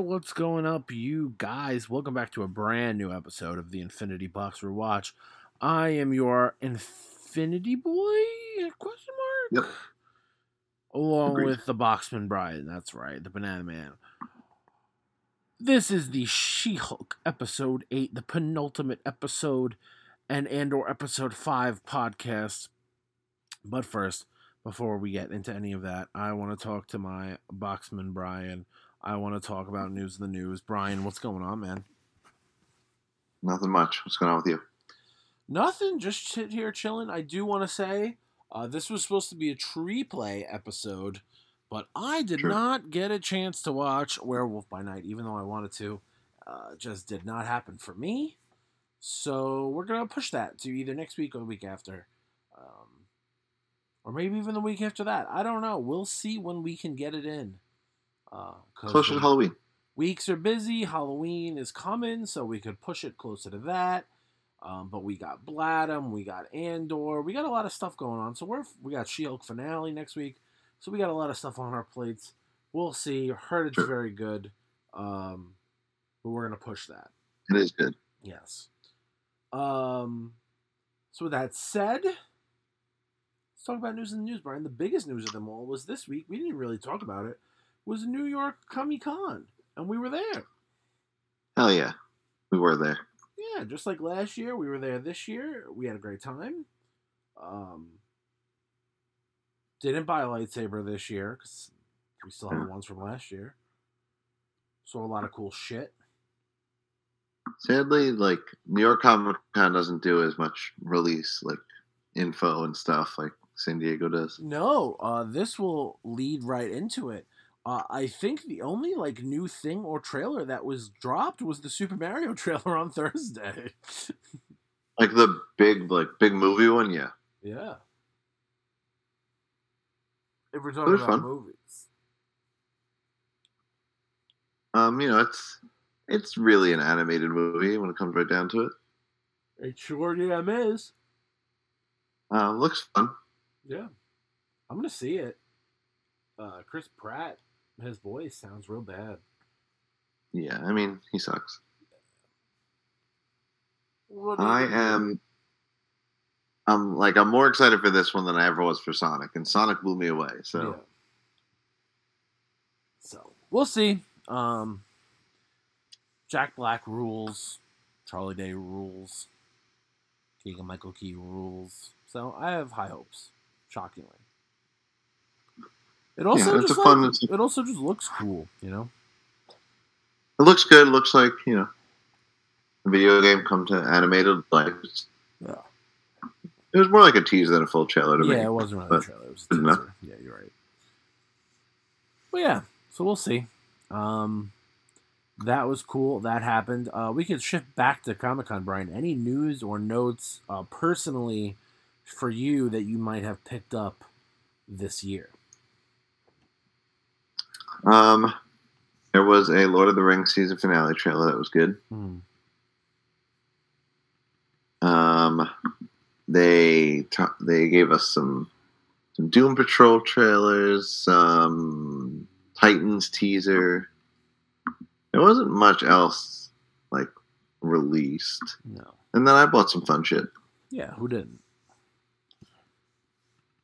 what's going up, you guys? Welcome back to a brand new episode of the Infinity Box Rewatch. I am your Infinity Boy? Question mark. Yep. Along Agreed. with the Boxman Brian. That's right, the Banana Man. This is the She-Hulk episode eight, the penultimate episode, and Andor episode five podcast. But first, before we get into any of that, I want to talk to my Boxman Brian. I want to talk about news in the news. Brian, what's going on, man? Nothing much. What's going on with you? Nothing, just sit here chilling. I do want to say uh, this was supposed to be a tree play episode, but I did Sure. not get a chance to watch Werewolf by Night, even though I wanted to. Uh, just did not happen for me. So we're gonna push that to either next week or the week after, um, or maybe even the week after that. I don't know. We'll see when we can get it in. Uh, Closer to Halloween. weeks are busy. Halloween is coming, so we could push it closer to that. Um, but we got Bladham, we got Andor, we got a lot of stuff going on. So we're we got She-Hulk finale next week, so we got a lot of stuff on our plates. We'll see. Heard it's Sure. very good, um, but we're gonna push that. It is good. Yes. Um. So with that said, let's talk about news in the news, Brian. The biggest news of them all was this week. We didn't really talk about it. Was New York Comic Con, and we were there. Hell yeah. We were there. Yeah, just like last year, we were there this year. We had a great time. Um, didn't buy a lightsaber this year because we still have the ones from last year. Saw a lot of cool shit. Sadly, like New York Comic Con doesn't do as much release like info and stuff like San Diego does. No, uh, this will lead right into it. Uh, I think the only like new thing or trailer that was dropped was the Super Mario trailer on Thursday. Like the big like big movie one, yeah. yeah. If we're talking about fun. movies. Um, you know, it's it's really an animated movie when it comes right down to it. It sure damn is. Um, looks fun. Yeah. I'm gonna see it. Uh Chris Pratt, his voice sounds real bad. Yeah, I mean, he sucks. What are you I am I'm like I'm more excited for this one than I ever was for Sonic, and Sonic blew me away. So Yeah. So we'll see. Um Jack Black rules. Charlie Day rules. Keegan Michael Key rules. So I have high hopes. Shockingly. It also it's just fun- like- a- it also just looks cool, you know? it looks good. It looks like you know, a video game come to animated. Like it's- Yeah. it was more like a teaser than a full trailer to Yeah, me. it wasn't really a trailer. It was a teaser. Yeah, you're right. Well, yeah, so we'll see. Um, that was cool. That happened. Uh, we could shift back to Comic Con, Brian. Any news or notes uh, personally for you that you might have picked up this year? Um, there was a Lord of the Rings season finale trailer that was good. Hmm. Um, they ta- they gave us some some Doom Patrol trailers, some Titans teaser. There wasn't much else like released, No. and then I bought some fun shit. Yeah, who didn't?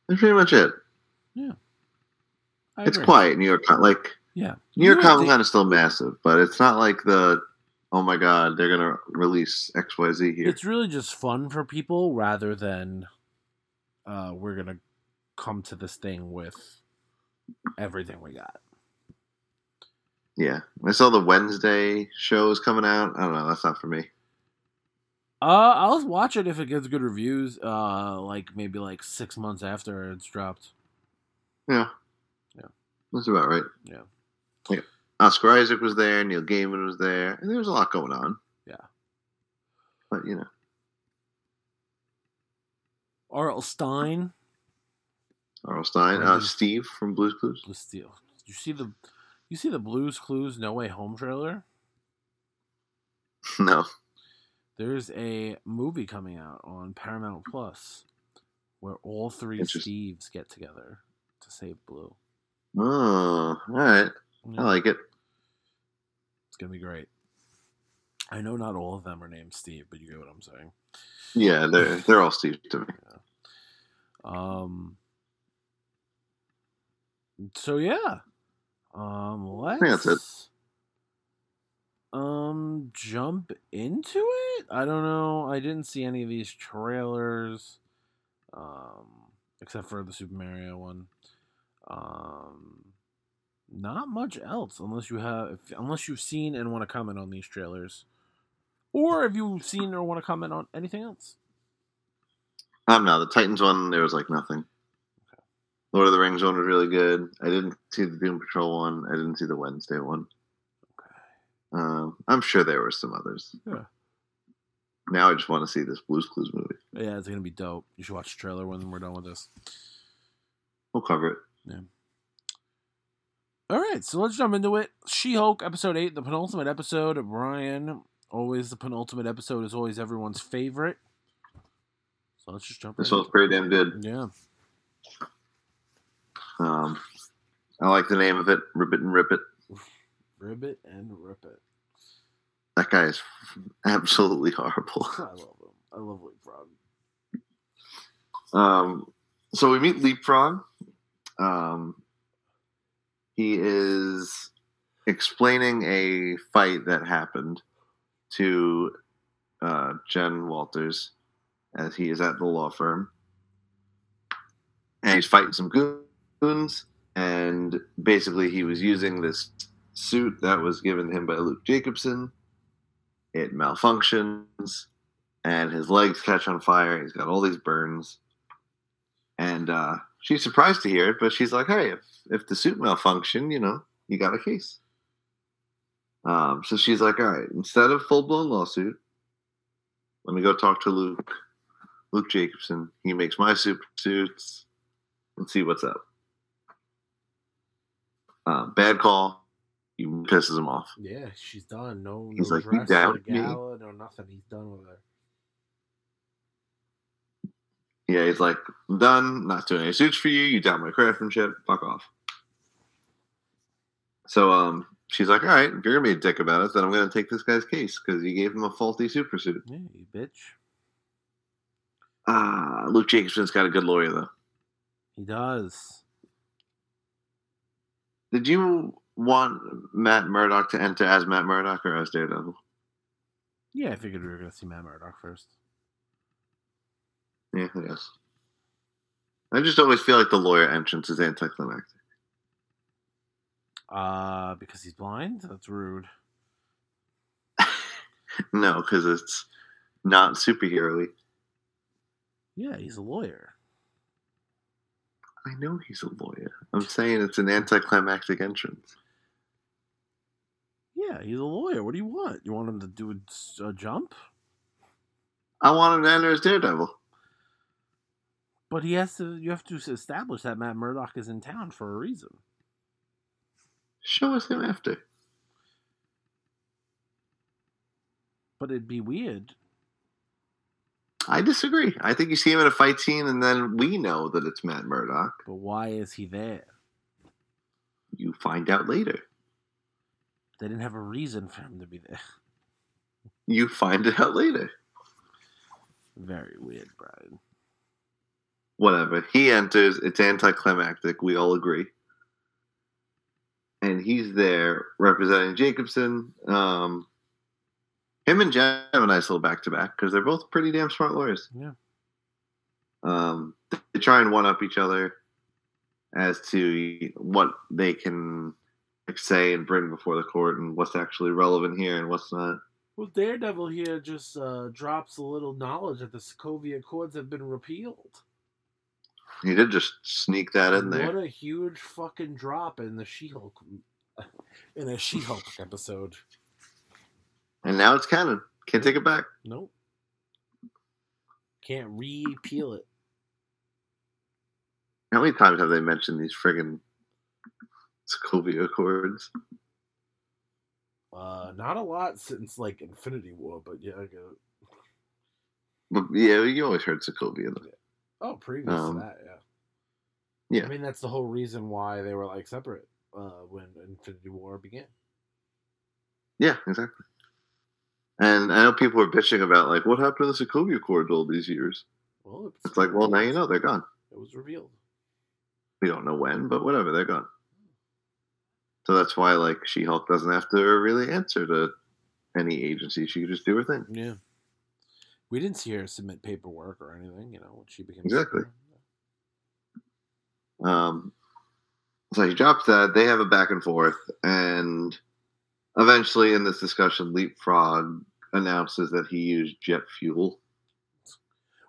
That's pretty much it. I It's agree. quiet. New York, Con- like Yeah. New York Comic Con is still massive, but it's not like the oh my god they're gonna release X Y Z here. It's really just fun for people rather than uh, we're gonna come to this thing with everything we got. Yeah, I saw the Wednesday shows coming out. I don't know. That's not for me. Uh, I'll watch it if it gets good reviews. Uh, like maybe like six months after it's dropped. Yeah. That's about right. Yeah. Yeah. Oscar Isaac was there. Neil Gaiman was there, and there was a lot going on. Yeah. but you know, R.L. Stine, Arl Stein, uh, Steve from Blue's Clues. Blue Steel. Did you see the, you see the Blues Clues No Way Home trailer? no, There's a movie coming out on Paramount Plus where all three Steves get together to save Blue. Oh, all right, Yeah. I like it. It's gonna be great. I know not all of them are named Steve, but you get what I'm saying. Yeah, they're they're all Steve to me. Um. So yeah, um, let's think that's it. um jump into it. I don't know. I didn't see any of these trailers, um, except for the Super Mario one. Um, not much else, unless you have, if, unless you've seen and want to comment on these trailers, or if you've seen or want to comment on anything else. Um, no, the Titans one there was like nothing. Lord of the Rings one was really good. I didn't see the Doom Patrol one. I didn't see the Wednesday one. Okay. Um, I'm sure there were some others. Yeah. Now I just want to see this Blues Clues movie. Yeah, it's gonna be dope. You should watch the trailer when we're done with this. We'll cover it. All right, so let's jump into it. She-Hulk episode eight, the penultimate episode. Brian, always the penultimate episode is always everyone's favorite. So let's just jump. This right one's pretty damn good. Yeah, Um, I like the name of it. Rip it and rip it. ribbit and rip it. That guy is absolutely horrible. I love him. I love Leapfrog. Um, so we meet Leapfrog. Um, he is explaining a fight that happened to uh, Jen Walters as he is at the law firm. And he's fighting some goons. And basically, he was using this suit that was given him by Luke Jacobson. It malfunctions, and his legs catch on fire. He's got all these burns. And uh, she's surprised to hear it, but she's like, "Hey, if if the suit malfunctioned, you know, you got a case." Um, so she's like, "All right, instead of full blown lawsuit, let me go talk to Luke, Luke Jacobson. He makes my super suits, and see what's up." Uh, bad call. He pisses him off. Yeah, she's done. No, He's no like, "You dress for the doubted me?" gala, no nothing. He's done with her. Yeah, he's like, I'm done, not doing any suits for you, you doubt my craftsmanship, fuck off. So um she's like, Alright, if you're gonna be a dick about it, then I'm gonna take this guy's case because you gave him a faulty super suit. Yeah, you bitch. Ah, Luke Jacobson's got a good lawyer though. He does. Did you want Matt Murdock to enter as Matt Murdock or as Daredevil? Yeah, I figured we were gonna see Matt Murdock first. Yeah, I guess. I just always feel like the lawyer entrance is anticlimactic. Uh, because he's blind. That's rude. No, because it's not superhero-y. Yeah, he's a lawyer. I know he's a lawyer. I'm saying it's an anticlimactic entrance. Yeah, he's a lawyer. What do you want? You want him to do a, a jump? I want him to enter as Daredevil. But he has to. You have to establish that Matt Murdock is in town for a reason. Show us him after. But it'd be weird. I disagree. I think you see him in a fight scene, and then we know that it's Matt Murdock. But why is he there? You find out later. They didn't have a reason for him to be there. You find it out later. Very weird, Brian. Whatever. He enters. It's anticlimactic. We all agree. And he's there representing Jacobson. Um, him and Jen have a nice little back to back because they're both pretty damn smart lawyers. Yeah. Um, they try and one up each other as to what they can like, say and bring before the court and what's actually relevant here and what's not. Well, Daredevil here just uh, drops a little knowledge that the Sokovia Accords have been repealed. He did just sneak that in there. What a huge fucking drop in the She-Hulk, in a She-Hulk episode. And now it's canon. Can't take it back. Nope. Can't repeal it. How many times have they mentioned these friggin' Sokovia Accords? Uh, not a lot since like Infinity War, but yeah, I get it. But yeah, you always heard Sokovia. though. Oh, previous Um, to that, yeah. yeah. I mean, that's the whole reason why they were like separate uh, when Infinity War began. Yeah, exactly. And I know people were bitching about like what happened to the Sokovia Accords all these years. Well, It's like, well, now you know they're gone. It was revealed. We don't know when, but whatever, they're gone. So that's why like She Hulk doesn't have to really answer to any agency. She can just do her thing. Yeah. We didn't see her submit paperwork or anything, you know, when she became Exactly. Um, so he drops that. They have a back and forth, and eventually, in this discussion, Leapfrog announces that he used jet fuel.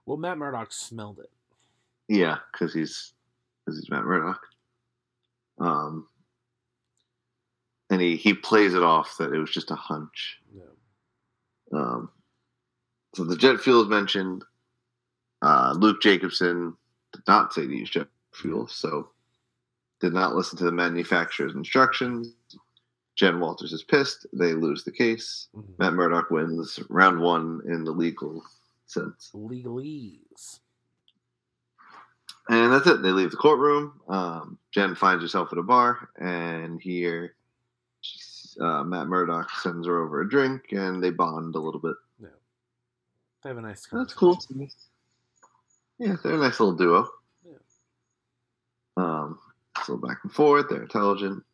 Well, Matt Murdock smelled it. Yeah, because he's because he's Matt Murdock. Um, and he he plays it off that it was just a hunch. Yeah. Um, so the jet fuel is mentioned. Uh, Luke Jacobson did not say to use jet fuel, so did not listen to the manufacturer's instructions. Jen Walters is pissed. They lose the case. Mhm. Matt Murdock wins round one in the legal sense. Legalese. And that's it. They leave the courtroom. Um, Jen finds herself at a bar, and here uh, Matt Murdock sends her over a drink, and they bond a little bit. They have a nice That's cool. Yeah, they're a nice little duo. Yeah. Um, so back and forth. They're intelligent.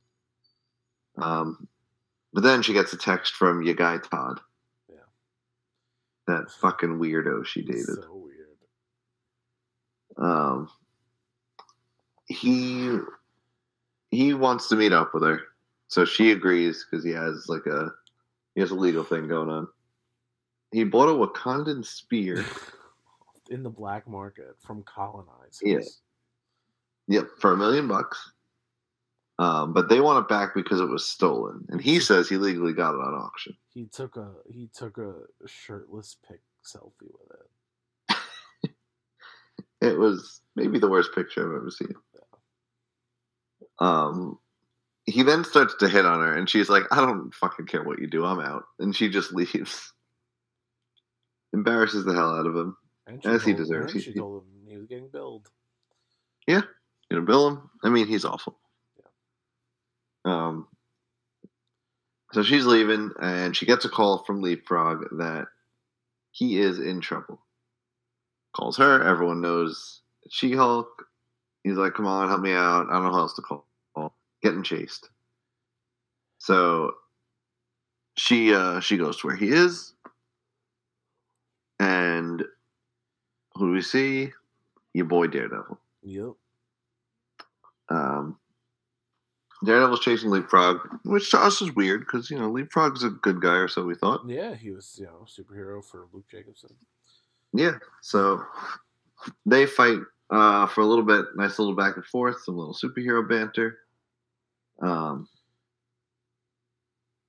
Um, but then she gets a text from your guy Todd. Yeah. That fucking weirdo she dated. So weird. Um, he he wants to meet up with her, so she agrees because he has like a he has a legal thing going on. He bought a Wakandan spear. In the black market from colonizers. Yeah. Yep, for a million bucks. Um, but they want it back because it was stolen, and he says he legally got it on auction. He took a he took a shirtless pic selfie with it. It was maybe the worst picture I've ever seen. Um, he then starts to hit on her, and she's like, "I don't fucking care what you do. I'm out," and she just leaves. Embarrasses the hell out of him. As he deserves. And He- she told him he was getting billed. Yeah, you know, bill him. I mean, he's awful. Yeah. Um. So she's leaving, and she gets a call from Leapfrog that he is in trouble. Calls her. Everyone knows She Hulk. He's like, "Come on, help me out. I don't know who else to call. Getting chased." So she uh she goes to where he is, and who do we see? Your boy Daredevil. Yep. Um, Daredevil's chasing Leapfrog, which to us is weird because you know Leapfrog's a good guy, or so we thought. Yeah, he was, you know, superhero for Luke Jacobson. Yeah, so they fight uh, for a little bit, nice little back and forth, some little superhero banter. Um,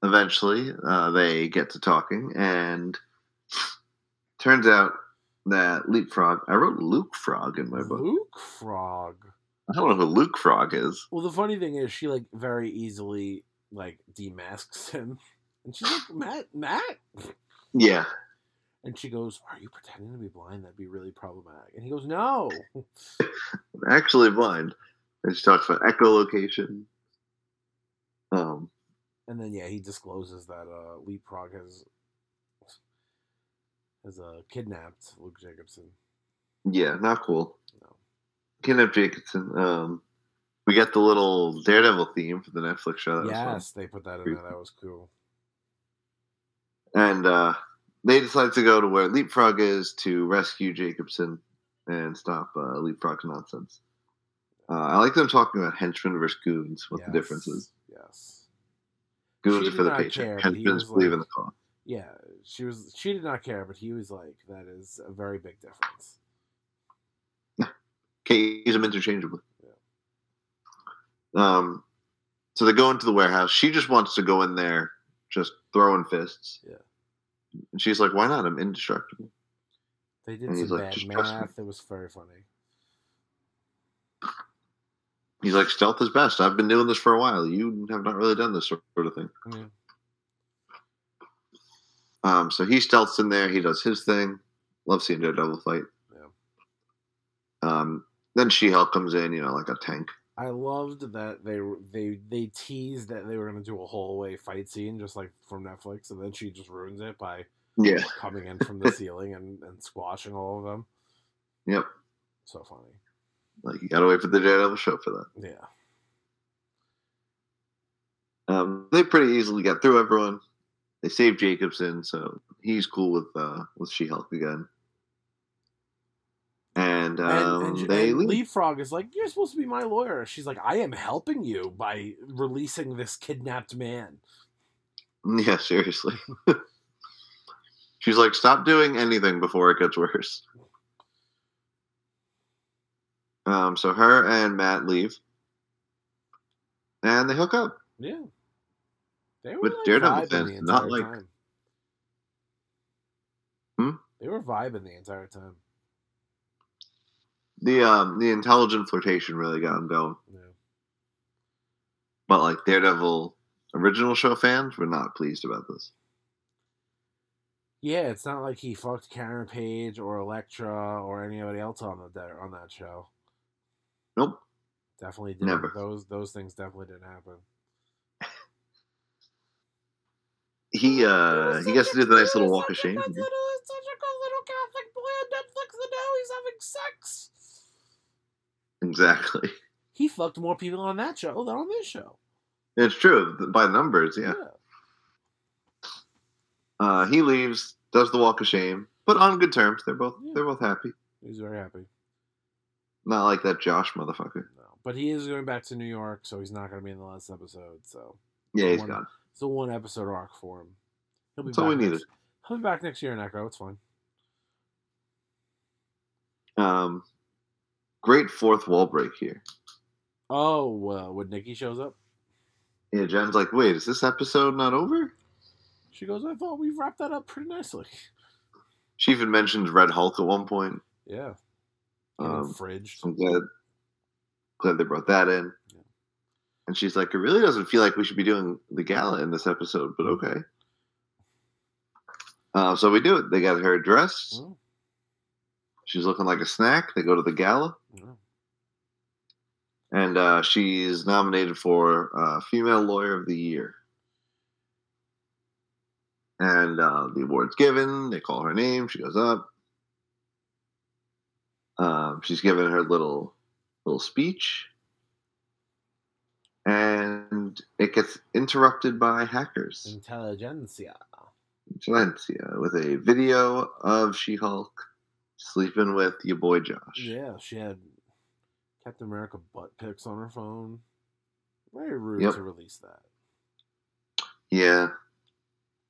eventually, uh, they get to talking, and turns out that Leapfrog. I wrote Luke Frog in my book. Luke Frog. I don't know who Luke Frog is. Well, the funny thing is, she like very easily like demasks him, and she's like, "Matt, Matt," Yeah, and she goes, "Are you pretending to be blind? That'd be really problematic." And he goes, "No." I'm actually blind. And she talks about echolocation. Um, And then yeah, he discloses that uh, Leapfrog has has uh, kidnapped Luke Jacobson. yeah, not cool. No. Kenneth Jacobson. Um, we got the little Daredevil theme for the Netflix show. That was yes, they put that in there. That was cool. And uh, they decide to go to where Leapfrog is to rescue Jacobson and stop uh, Leapfrog's nonsense. Uh, I like them talking about henchmen versus goons. What the difference is? Yes. Goons are for the not patient. care, but he Henchmen believe like- in the cause. Yeah, she was. She did not care, but he was like, "That is a very big difference." Can't use them interchangeably. Um, so they go into the warehouse. She just wants to go in there, just throwing fists. Yeah. And she's like, "Why not? I'm indestructible." They did And some like, bad "Just math. It was very funny. He's like, "Stealth is best. I've been doing this for a while. You have not really done this sort of thing." Yeah. Um, so he stealths in there. He does his thing. Love seeing Daredevil fight. Yeah. Um, then She Hulk comes in, you know, like a tank. I loved that they they they teased that they were gonna do a hallway fight scene just like from Netflix, and then she just ruins it by Yeah. coming in from the ceiling and, and squashing all of them. Yep. So funny. Like you gotta wait for the Daredevil show for that. Yeah. Um, they pretty easily got through everyone. They saved Jacobson, so he's cool with uh, with She Hulk again. And, um, and, and, they and leave. Leapfrog is like, You're supposed to be my lawyer. She's like, I am helping you by releasing this kidnapped man. Yeah, seriously. She's like, stop doing anything before it gets worse. Um, so her and Matt leave, and they hook up. Yeah. They were With like Daredevil vibing fans, the not entire like- time. Hmm? They were vibing the entire time. The um, the intelligent flirtation really got them going, Yeah. but like Daredevil original show fans were not pleased about this. Yeah, it's not like he fucked Karen Page or Elektra or anybody else on the on that show. Nope. Definitely didn't. Never. Those those things definitely didn't happen. He uh he gets to do the nice little walk of shame. Such a good little Catholic boy on Netflix, and now he's having sex. Exactly. He fucked more people on that show than on this show. It's true by numbers. Yeah. Uh, he leaves, does the walk of shame, but on good terms. They're both Yeah. they're both happy. he's very happy. Not like that Josh motherfucker. No, but he is going back to New York, so he's not going to be in the last episode. So Yeah, he's One- gone. It's a one episode arc for him. He'll be That's all we back needed. He'll be back next year in Echo. It's fine. Um, great fourth wall break here. Oh, uh, when Nikki shows up, Yeah, Jen's like, wait, is this episode not over? she goes, "I thought we wrapped that up pretty nicely." She even mentions Red Hulk at one point. Yeah. Um, fridge. I'm glad, glad they brought that in. And she's like, it really doesn't feel like we should be doing the gala in this episode, but okay. Uh, so we do it. They got her dressed. Oh, She's looking like a snack. They go to the gala. and uh, she's nominated for uh, Female Lawyer of the Year. And uh, the award's given. They call her name. She goes up. Um, she's given her little little speech, and it gets interrupted by hackers. Intelligentsia. Valencia with a video of She-Hulk sleeping with your boy Josh. Yeah, she had Captain America butt pics on her phone. Very rude Yep. to release that. Yeah.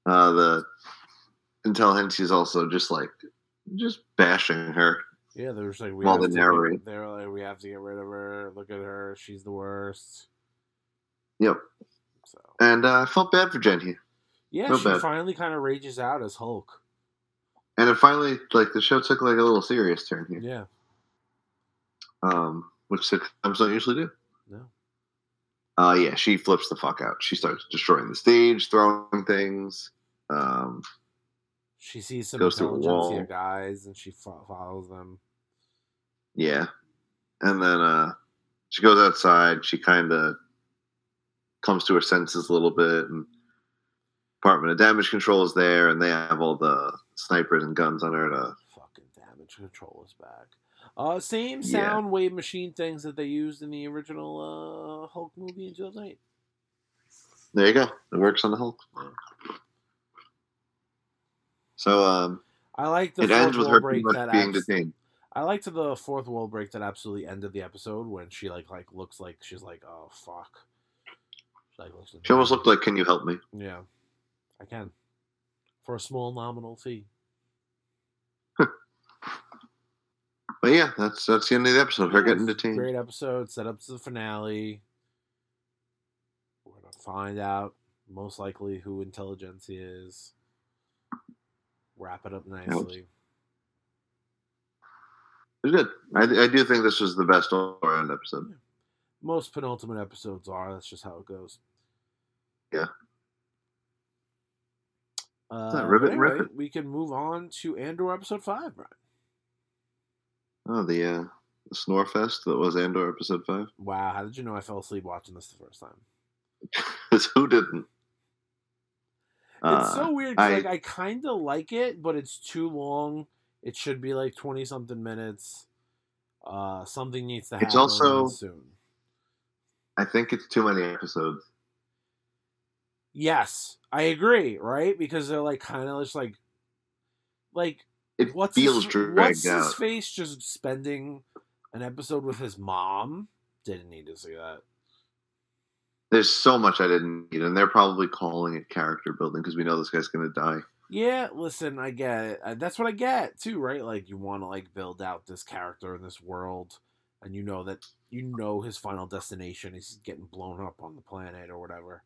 Uh, the intelligence is also just like just bashing her. Yeah, they were just like we While have they to narrate. get, they were like we have to get rid of her. Look at her, she's the worst. Yep. So And uh, I felt bad for Jen here. yeah, Real she bad. finally kind of rages out as Hulk. And it finally, like, the show took like a little serious turn here, Yeah, um, which sitcoms don't usually do. no, Uh, yeah, she flips the fuck out. She starts destroying the stage, throwing things. Um, she sees some Goes intelligentsia guys and she fo- follows them. yeah. And then uh, she goes outside. She kind of comes to her senses a little bit. And Department of Damage Control is there, and they have all the snipers and guns on her to Fucking damage control is back. Uh, same Yeah. sound wave machine things that they used in the original uh, Hulk movie in 2008. There you go. It works on the Hulk. So um, I like the it ends with her break that being abs- detained. I liked the fourth wall break that absolutely ended the episode when she like like looks like she's like oh fuck. She, like, looks She almost looked like, "Can you help me?" yeah, I can for a small nominal fee. But yeah, that's that's the end of the episode. Her getting detained. Great episode. Set up to the finale. We're gonna find out most likely who intelligentsia is. Wrap it up nicely. It was good. I, I do think this was the best all-around episode. Most penultimate episodes are. That's just how it goes. Yeah. Uh, that ribbit anyway, rip it? we can move on to Andor episode five, Brian. Oh, the uh, snore fest that was Andor episode five. Wow, how did you know I fell asleep watching this the first time? Who didn't? It's Uh, so weird. I- like I kind of like it, but it's too long. It should be like twenty something minutes. Uh, something needs to happen It's also- soon. I think it's too many episodes. Yes, I agree. Right, because they're like kind of just like, like It what's feels his, what's out. his face just spending an episode with his mom. Didn't need to see that. There's so much I didn't need, and they're probably calling it character building because we know this guy's gonna die. Yeah, listen, I get it. That's what I get too, right? Like you want to like build out this character in this world, and you know that you know his final destination is getting blown up on the planet or whatever.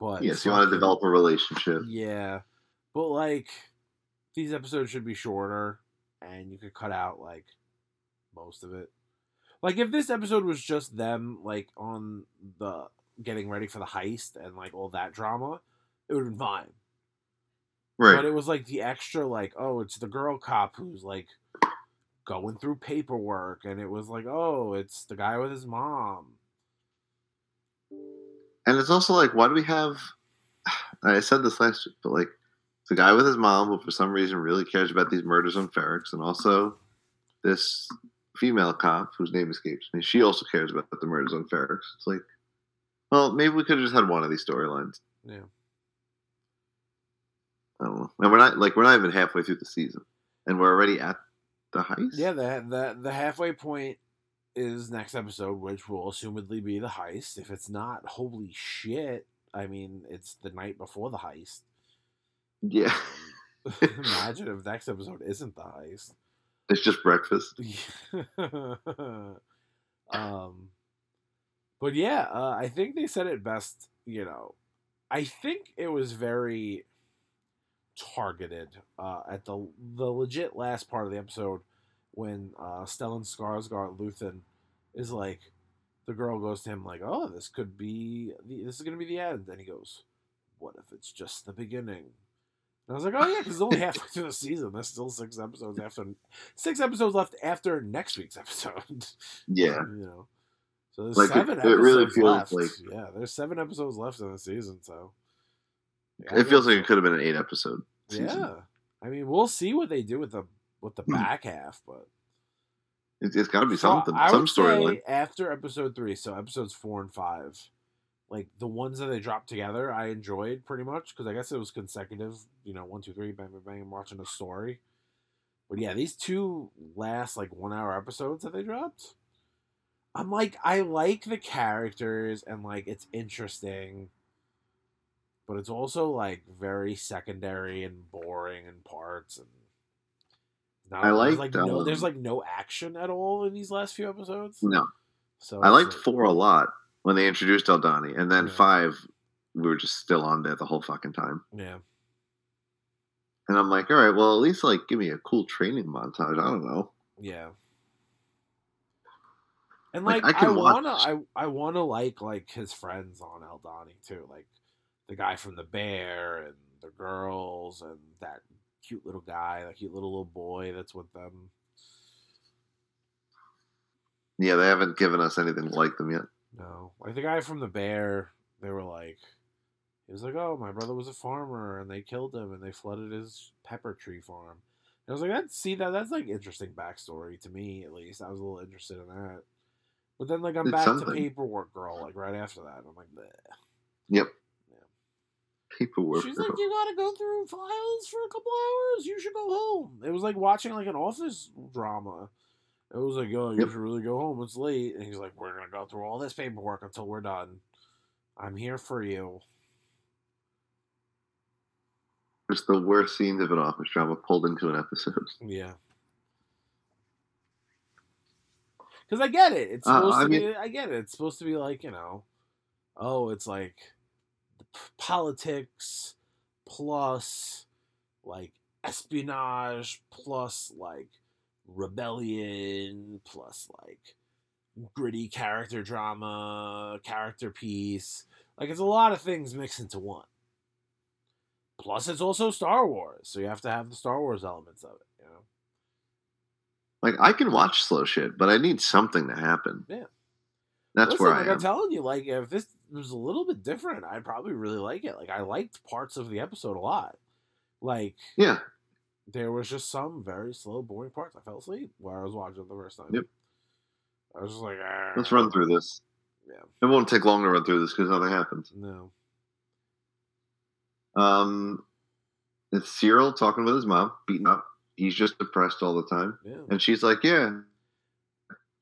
But yes, you want to develop a relationship. Yeah, but like these episodes should be shorter, and you could cut out like most of it. Like if this episode was just them like on the getting ready for the heist and like all that drama, it would have been fine. Right. But it was like the extra, like, oh, it's the girl cop who's like going through paperwork, and it was like, oh, it's the guy with his mom. And it's also like, why do we have? I said this last week, but like, the guy with his mom who, for some reason, really cares about these murders on Ferrex, and also this female cop whose name escapes me. She also cares about the murders on Ferrex. It's like, well, maybe we could have just had one of these storylines. Yeah. I don't know. And we're not like we're not even halfway through the season, and we're already at the heist. Yeah, the the the halfway point is next episode, which will assumedly be the heist. If it's not, holy shit! I mean, it's the night before the heist. yeah. Imagine if next episode isn't the heist. It's just breakfast. um, but yeah, uh, I think they said it best. You know, I think it was very targeted uh, at the the legit last part of the episode when uh, Stellan Skarsgård Luthen is like, the girl goes to him like, "Oh, this could be the, this is gonna be the end," and he goes, "What if it's just the beginning?" And I was like, "Oh yeah, because it's only halfway through the season. There's still six episodes after six episodes left after next week's episode." Yeah. you know. So there's Like, it- seven it really episodes feels left. like- yeah, there's seven episodes left in the season, so It feels like it could have been an eight episode. Season. yeah. I mean, we'll see what they do with the with the hmm. back half, but It's, it's got to be So, something, I some storyline. after episode three, so episodes four and five, like the ones that they dropped together, I enjoyed pretty much because I guess it was consecutive. You know, one, two, three, bang, bang, bang, I'm watching a story. But yeah, these two last like one hour episodes that they dropped, I'm like, I like the characters and like it's interesting, but it's also like very secondary and boring in parts and. Not, I liked, like no, um, there's like no action at all in these last few episodes. No, So I liked like- four a lot when they introduced Aldhani, and then Yeah. five, we were just still on there the whole fucking time. Yeah, And I'm like, all right, well, at least like give me a cool training montage. I don't know. yeah. And Like, like, I I, wanna, I, I wanna like like his friends on Aldhani too, like the guy from the bear and the girls and that cute little guy, that cute little little boy that's with them. Yeah, they haven't given us anything like them yet. No, like the guy from the bear, they were like, he was like, oh, my brother was a farmer and they killed him and they flooded his pepper tree farm. And I was like, that's see that that's like interesting backstory to me at least. I was a little interested in that. But then like I'm It's back to paperwork girl like right after that. I'm like, Bleh. Yep. Paperwork. she's like, you gotta go through files for a couple hours. You should go home. It was like watching like an office drama. It was like, oh, you Yep. should really go home. It's late. And he's like, we're gonna go through all this paperwork until we're done. I'm here for you. It's the worst scenes of an office drama pulled into an episode. Yeah. Because I get it. It's Uh, supposed I to mean- be. I get it. It's supposed to be like you know, oh, it's like politics plus like espionage plus like rebellion plus like gritty character drama, character piece. Like it's a lot of things mixed into one. Plus, it's also Star Wars, so you have to have the Star Wars elements of it. You know. Like I can watch slow shit, but I need something to happen. Yeah. That's Listen, where I like am. I'm telling you, like if this was a little bit different, I'd probably really like it. Like I liked parts of the episode a lot. Like yeah, there was just some very slow, boring parts. I fell asleep while I was watching it the first time. Yep. I was just like, "Ah." let's run through this. Yeah. It won't take long to run through this because nothing happens. No. Um, it's Syril talking with his mom, beaten up. He's just depressed all the time, Yeah. and she's like, "Yeah,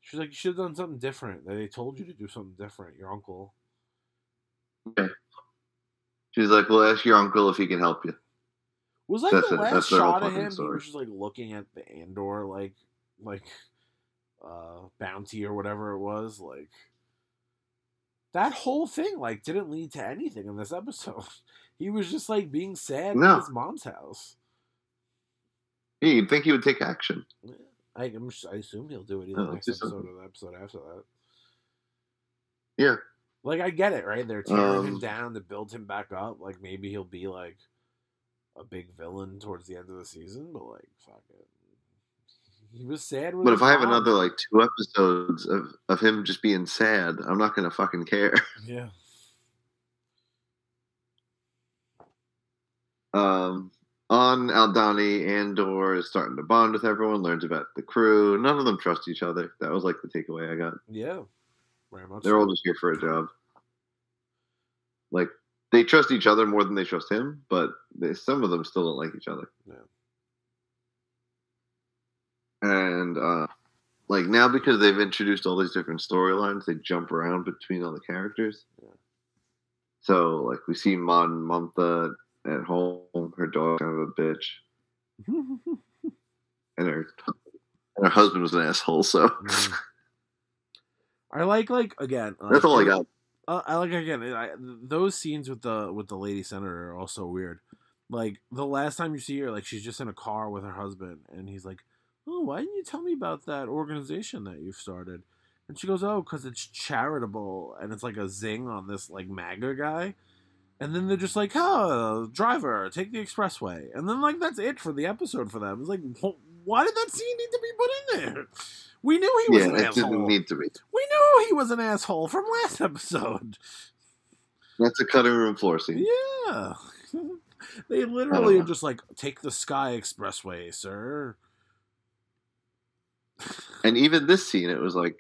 She's like, you should have done something different. They told you to do something different. Your uncle. Okay. She's like, "Well, ask your uncle if he can help you." Was like That's the it. last That's shot of him. He story. was just like looking at the Andor, like, like, uh, bounty or whatever it was. Like, that whole thing, like, didn't lead to anything in this episode. He was just like being sad No. at his mom's house. Yeah, you'd think he would take action. Yeah. I, I assume he'll do it either Oh, next episode something. or the episode after that. Yeah. Like I get it, right? They're tearing him Um, down to build him back up. Like maybe he'll be like a big villain towards the end of the season, but like fuck it. He was sad But if I have mom. another like two episodes of, of him just being sad, I'm not gonna fucking care. Yeah. Um, on Aldhani, Andor is starting to bond with everyone, learns about the crew. None of them trust each other. That was like the takeaway I got. Yeah. Very much. They're so. all just here for a job. Like they trust each other more than they trust him, but they, some of them still don't like each other. Yeah. And uh, like now because they've introduced all these different storylines, they jump around between all the characters. Yeah. So like we see Mon Mothma at home, her dog kind of a bitch, and her and her husband was an asshole. So. I like like again. that's all I got. Uh, I like again I, those scenes with the with the lady senator are also weird. Like the last time you see her, like she's just in a car with her husband, and he's like, "Oh, why didn't you tell me about that organization that you've started?" And she goes, "Oh, because it's charitable, and it's like a zing on this like MAGA guy." And then they're just like, "Oh, driver, take the expressway," and then like that's it for the episode for them. It's like, why did that scene need to be put in there? We knew he was Yeah, an it asshole. didn't need to be. We knew he was an asshole from last episode. That's a cutting room floor scene. Yeah. they literally oh. are just like, take the Sky Expressway, sir. And even this scene, it was like,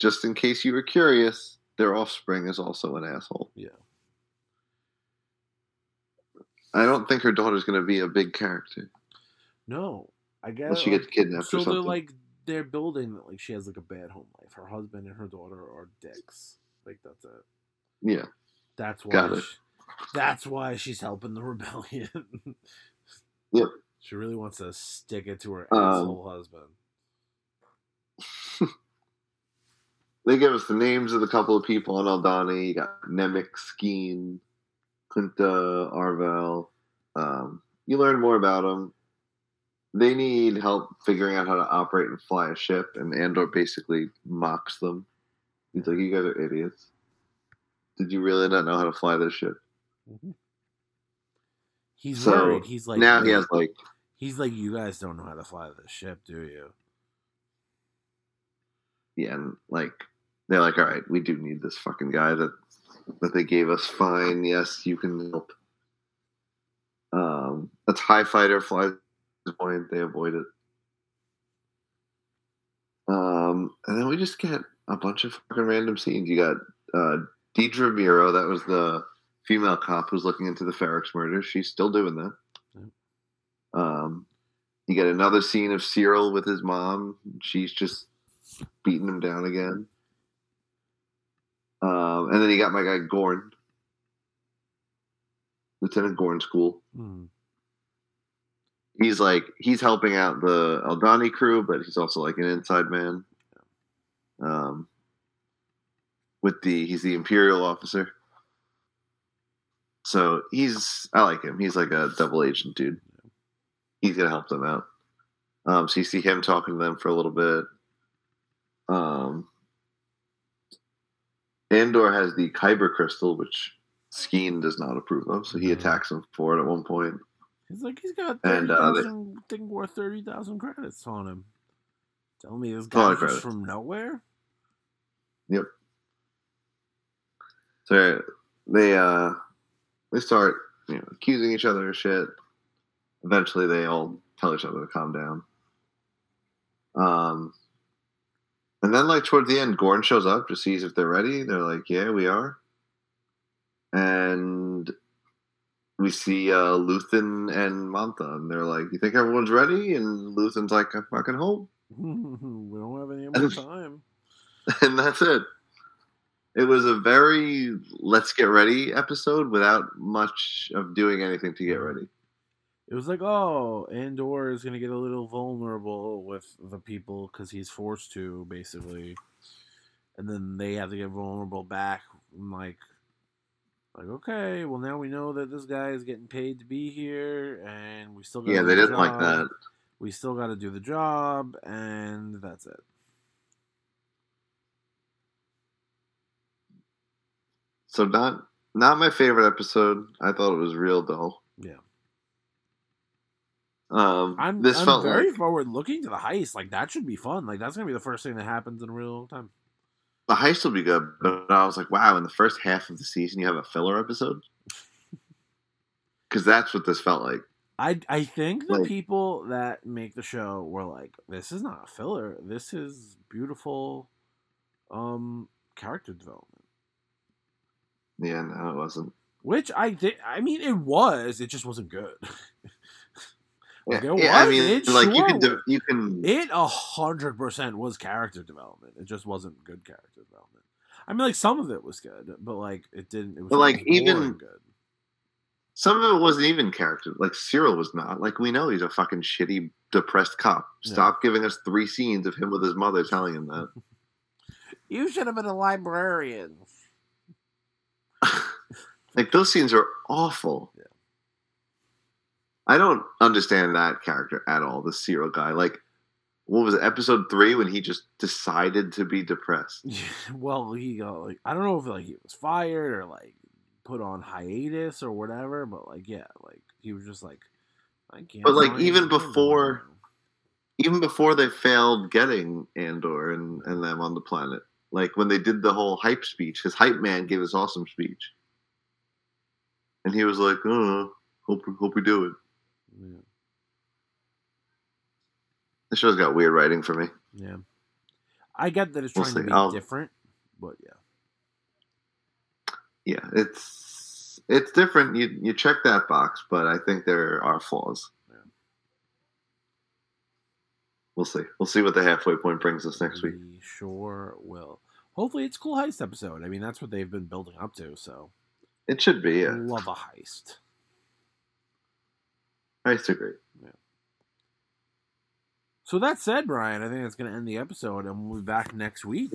just in case you were curious, their offspring is also an asshole. Yeah. I don't think her daughter's going to be a big character No, I guess. unless she gets kidnapped so or they're like, they're building that like she has like a bad home life. Her husband and her daughter are dicks. Like that's it. yeah, That's why. Got it. she- that's why she's helping the rebellion. Yep. She really wants to stick it to her Um, asshole husband. they give us the names of the couple of people on Aldhani. You got Nemik, Skeen, Kunta, Arvel. Um, you learn more about them. They need help figuring out how to operate and fly a ship, and Andor basically mocks them. He's like, "You guys are idiots. Did you really not know how to fly this ship?" He's So, worried. He's like, now he has like He's like, you guys don't know how to fly the ship, do you? yeah, and like they're like, all right, we do need this fucking guy that that they gave us. Fine, yes, you can help. Um, a Tie Fighter flies point. They avoid it. Um, and then we just get a bunch of fucking random scenes. You got uh, Dedra Meero, that was the female cop who's looking into the Ferrex murder. She's still doing that. Um, you get another scene of Syril with his mom. She's just beating him down again. Um, and then you got my guy Gorn, Lieutenant Gorn School. Hmm. He's like he's helping out the Aldhani crew, but he's also like an inside man. Um, with the he's the Imperial officer. So he's I like him. He's like a double agent dude. He's gonna help them out. Um, so you see him talking to them for a little bit. Um, Andor has the Kyber crystal, which Skeen does not approve of, so he Mhm. attacks him for it at one point. He's like, he's got And, thirty uh, they- thousand, thing worth thirty thousand credits on him. Tell me this guy credits. from nowhere. Yep. So they uh they start you know accusing each other of shit. Eventually, they all tell each other to calm down. Um, and then like towards the end, Gordon shows up to sees if they're ready. They're like, "Yeah, we are." And we see uh, Luthen and Mothma, and they're like, "You think everyone's ready?" And Luthen's like, "I fucking hope." we don't have any more time. and that's it. It was a very let's get ready episode without much of doing anything to get ready. It was like, oh, Andor is gonna get a little vulnerable with the people because he's forced to, basically, and then they have to get vulnerable back. I'm like, like okay, well now we know that this guy is getting paid to be here, and we still gotta Yeah, they the didn't like job. that. We still got to do the job, and that's it. So not not my favorite episode. I thought it was real dull. Yeah. Um, I'm this I'm felt very like forward looking to the heist. Like that should be fun. Like that's gonna be the first thing that happens in real time. the heist will be good, but I was like, wow, in the first half of the season, you have a filler episode because that's what this felt like. I I think the Like- people that make the show were like, this is not a filler. This is beautiful, um, character development. Yeah, no, it wasn't. Which I think. I mean, it was. It just wasn't good. Yeah, it yeah, I mean, it like you can do, you can It a hundred percent was character development. It just wasn't good character development. I mean, like some of it was good, but like it didn't. It was But, like, even- good. some of it wasn't even character. Like Syril was not. Like we know he's a fucking shitty, depressed cop. Yeah. Stop giving us three scenes of him with his mother telling him that. You should have been a librarian. like those scenes are awful. Yeah. I don't understand that character at all. The Syril guy. Like, what was it? Episode three when he just decided to be depressed. well, he got like I don't know if like he was fired or like put on hiatus or whatever, but like yeah, like he was just like I can't. But, like, even before- even before they failed getting Andor and, and them on the planet. Like when they did the whole hype speech, his hype man gave his awesome speech. And he was like, oh, hope, hope we do it. Yeah. The show's got weird writing for me. Yeah. I get that it's We'll trying to be I'll- different, but yeah. Yeah, it's it's different. You you check that box, but I think there are flaws. Yeah. We'll see. We'll see what the halfway point brings us next week. Sure will. Hopefully, it's a cool heist episode. I mean, that's what they've been building up to. So, It should be, yeah. love a heist. I agree. So that said, Brian, I think that's going to end the episode, and we'll be back next week.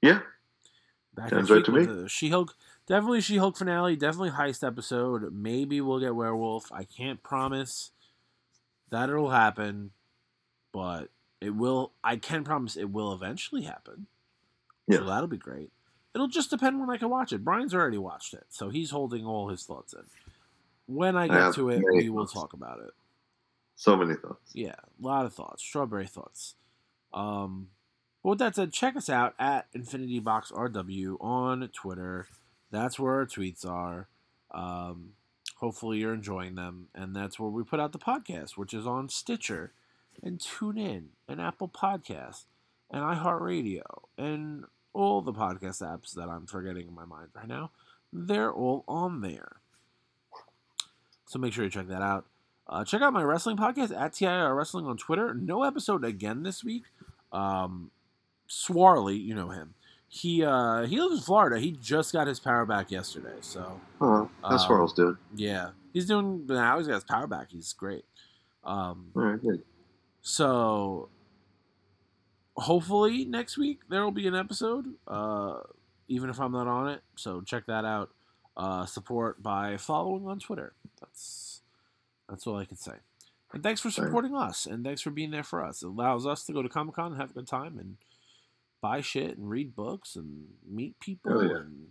Yeah. Back Sounds next right week to with the She-Hulk. Definitely She-Hulk finale. Definitely heist episode. Maybe we'll get werewolf. I can't promise that it'll happen, but it will. I can promise it will eventually happen. Yeah. So that'll be great. It'll just depend when I can watch it. Brian's already watched it, so he's holding all his thoughts in. When I get have to it, we will thoughts. talk about it. So many thoughts. Yeah, a lot of thoughts, strawberry thoughts. Um, but with that said, check us out at Infinity Box RW on Twitter. That's where our tweets are. Um, hopefully you're enjoying them, and that's where we put out the podcast, which is on Stitcher, and TuneIn, and Apple Podcasts, and iHeartRadio, and all the podcast apps that I'm forgetting in my mind right now. They're all on there. So make sure you check that out. Uh, check out my wrestling podcast at TIR Wrestling on Twitter. No episode again this week. Um, Swarley, you know him. He uh, he lives in Florida. He just got his power back yesterday. So Oh, that's Um, was doing. yeah, he's doing now. He's got his power back. He's great. Um, All right, good. so hopefully next week there will be an episode, uh, even if I'm not on it. So check that out. Uh, support by following on Twitter. That's that's all I can say. And thanks for supporting us, and thanks for being there for us. It allows us to go to Comic Con and have a good time and buy shit and read books and meet people Oh, yeah. and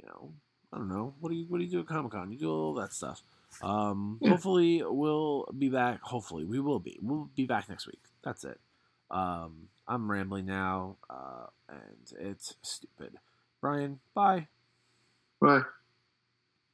you know I don't know what do you what do you do at Comic Con? You do all that stuff. Um, Yeah. hopefully we'll be back. Hopefully we will be. We'll be back next week. That's it. Um, I'm rambling now, uh, and it's stupid. Brian, bye. Bye.